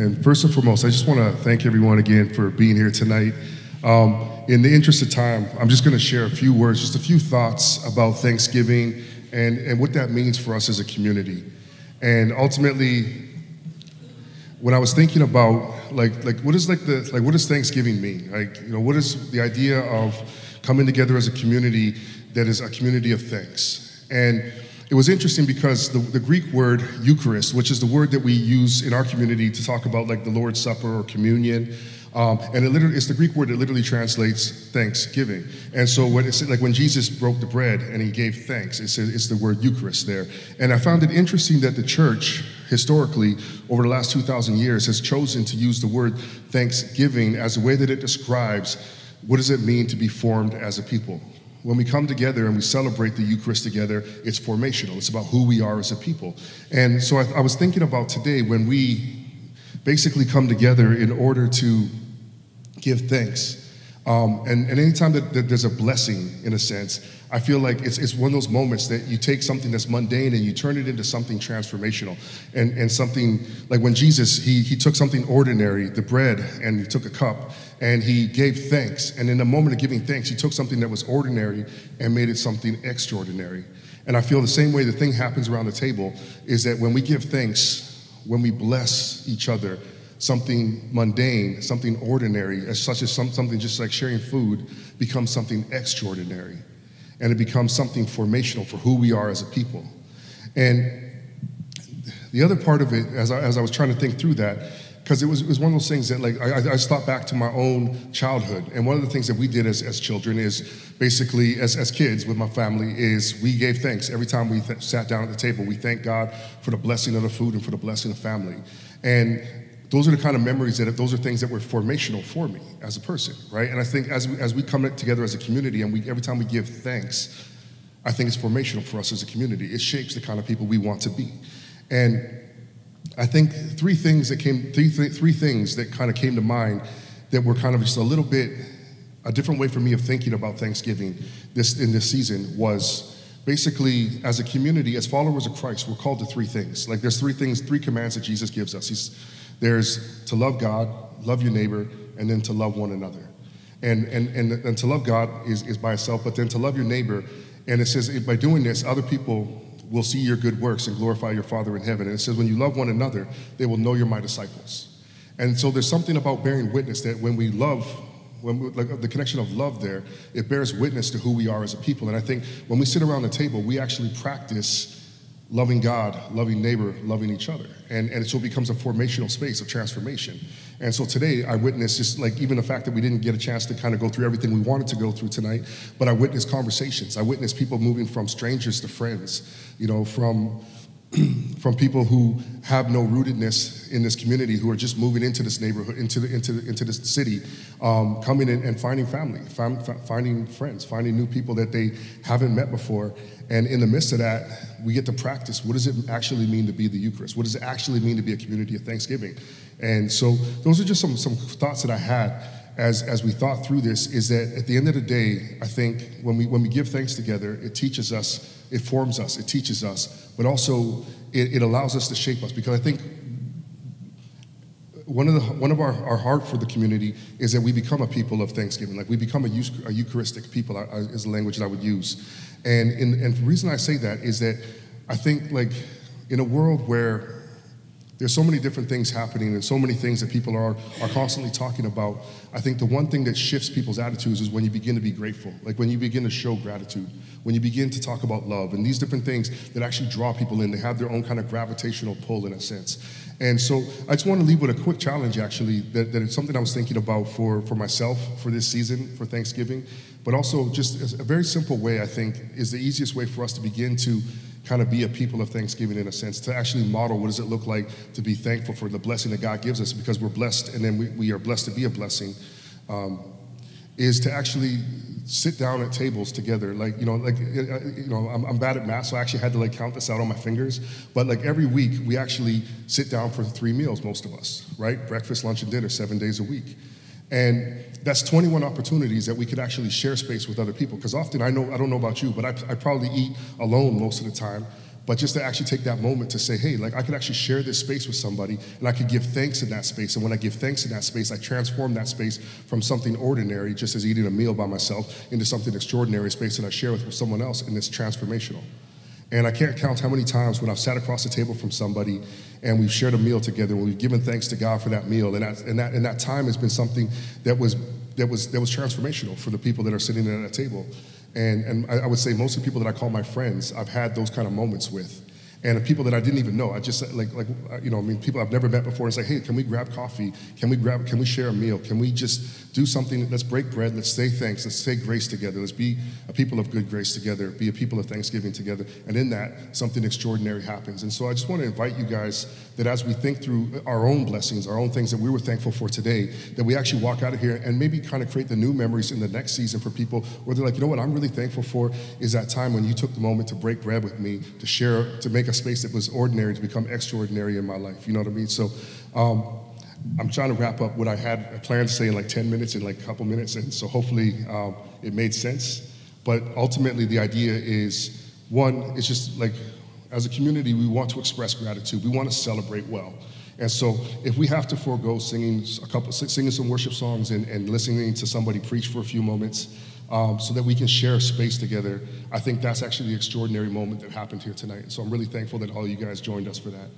And first and foremost, I just want to thank everyone again for being here tonight. Um, in the interest of time, I'm just going to share a few words, just a few thoughts about Thanksgiving and, and what that means for us as a community. And ultimately, when I was thinking about like like what is like the like what does Thanksgiving mean? Like you know what is the idea of coming together as a community that is a community of thanks? And it was interesting because the, the Greek word Eucharist, which is the word that we use in our community to talk about like the Lord's Supper or communion, um, and it literally, it's the Greek word that literally translates thanksgiving. And so when it's like when Jesus broke the bread and he gave thanks, it's, it's the word Eucharist there. And I found it interesting that the church, historically, over the last 2,000 years, has chosen to use the word thanksgiving as a way that it describes what does it mean to be formed as a people. When we come together and we celebrate the Eucharist together, it's formational. It's about who we are as a people. And so I, I was thinking about today when we basically come together in order to give thanks. Um, and, and anytime that, that, there's a blessing, in a sense, I feel like it's, it's one of those moments that you take something that's mundane and you turn it into something transformational. And, and something like when Jesus, he, he took something ordinary, the bread, and he took a cup, and he gave thanks. And in the moment of giving thanks, he took something that was ordinary and made it something extraordinary. And I feel the same way the thing happens around the table is that when we give thanks, when we bless each other, something mundane, something ordinary, as such as some, something just like sharing food, becomes something extraordinary. And it becomes something formational for who we are as a people. And the other part of it, as I, as I was trying to think through that, because it was, it was one of those things that like I, I thought back to my own childhood and one of the things that we did as, as children is basically as, as kids with my family is we gave thanks every time we th- sat down at the table we thanked god for the blessing of the food and for the blessing of family and those are the kind of memories that those are things that were formational for me as a person right and i think as we, as we come together as a community and we every time we give thanks i think it's formational for us as a community it shapes the kind of people we want to be and I think three things that came, three, three things that kind of came to mind that were kind of just a little bit a different way for me of thinking about Thanksgiving this in this season was basically as a community, as followers of Christ, we're called to three things. Like there's three things, three commands that Jesus gives us. He's, there's to love God, love your neighbor, and then to love one another. And and and, and to love God is, is by itself, but then to love your neighbor, and it says by doing this, other people will see your good works and glorify your Father in heaven. And it says, when you love one another, they will know you're my disciples. And so there's something about bearing witness that when we love, when we, like the connection of love there, it bears witness to who we are as a people. And I think when we sit around the table, we actually practice loving God, loving neighbor, loving each other. And, and so it becomes a formational space of transformation. And so today I witnessed just like even the fact that we didn't get a chance to kind of go through everything we wanted to go through tonight, but I witnessed conversations. I witnessed people moving from strangers to friends, you know, from from people who have no rootedness in this community, who are just moving into this neighborhood, into the, into the, into this city, um, coming in and finding family, find, finding friends, finding new people that they haven't met before. And in the midst of that, we get to practice what does it actually mean to be the Eucharist? What does it actually mean to be a community of Thanksgiving? And so those are just some, some thoughts that I had as, as we thought through this is that at the end of the day, I think when we, when we give thanks together, it teaches us it forms us, it teaches us, but also it, it allows us to shape us. Because I think one of, the, one of our, our heart for the community is that we become a people of thanksgiving. Like we become a, a Eucharistic people, uh, is the language that I would use. And, in, and the reason I say that is that I think, like, in a world where there's so many different things happening and so many things that people are, are constantly talking about. I think the one thing that shifts people's attitudes is when you begin to be grateful, like when you begin to show gratitude, when you begin to talk about love and these different things that actually draw people in. They have their own kind of gravitational pull in a sense. And so I just want to leave with a quick challenge actually that, that it's something I was thinking about for, for myself for this season, for Thanksgiving, but also just a very simple way I think is the easiest way for us to begin to kind of be a people of thanksgiving in a sense, to actually model what does it look like to be thankful for the blessing that God gives us because we're blessed and then we, we are blessed to be a blessing, um, is to actually sit down at tables together. Like, you know, like, uh, uh, you know, I'm, I'm, bad at math, so I actually had to like count this out on my fingers. But like every week, we actually sit down for three meals, most of us, right? Breakfast, lunch, and dinner, seven days a week. And that's 21 opportunities that we could actually share space with other people. Because often I know, I don't know about you, but I, I probably eat alone most of the time. but just to actually take that moment to say, hey, like I could actually share this space with somebody and I could give thanks in that space. And when I give thanks in that space, I transform that space from something ordinary, just as eating a meal by myself, into something extraordinary, space that I share with someone else, and it's transformational. And I can't count how many times when I've sat across the table from somebody and we've shared a meal together and we've given thanks to God for that meal. And that, and that, and that time has been something that was, that, was, that was transformational for the people that are sitting at that table. And, and I, I would say most of the people that I call my friends, I've had those kind of moments with and people that I didn't even know. I just like like uh, you know, I mean, people I've never met before and say, hey, can we grab coffee? Can we grab? Can we share a meal? Can we just do something? Let's break bread. Let's say thanks. Let's say grace together. Let's be a people of good grace together. Be a people of thanksgiving together. And in that, something extraordinary happens. And so I just want to invite you guys that as we think through our own blessings, our own things that we were thankful for today, that we actually walk out of here and maybe kind of create the new memories in the next season for people where they're like, you know what, I'm really thankful for is that time when you took the moment to break bread with me, to share, to make a space that was ordinary to become extraordinary in my life. You know what I mean? So um, I'm trying to wrap up what I had planned to say in like 10 minutes, in like a couple minutes, and so hopefully um, it made sense. But ultimately, the idea is one, it's just like as a community, we want to express gratitude. We want to celebrate well. And so, if we have to forego singing a couple, singing some worship songs and, and listening to somebody preach for a few moments, um, so that we can share space together, I think that's actually the extraordinary moment that happened here tonight. So I'm really thankful that all you guys joined us for that.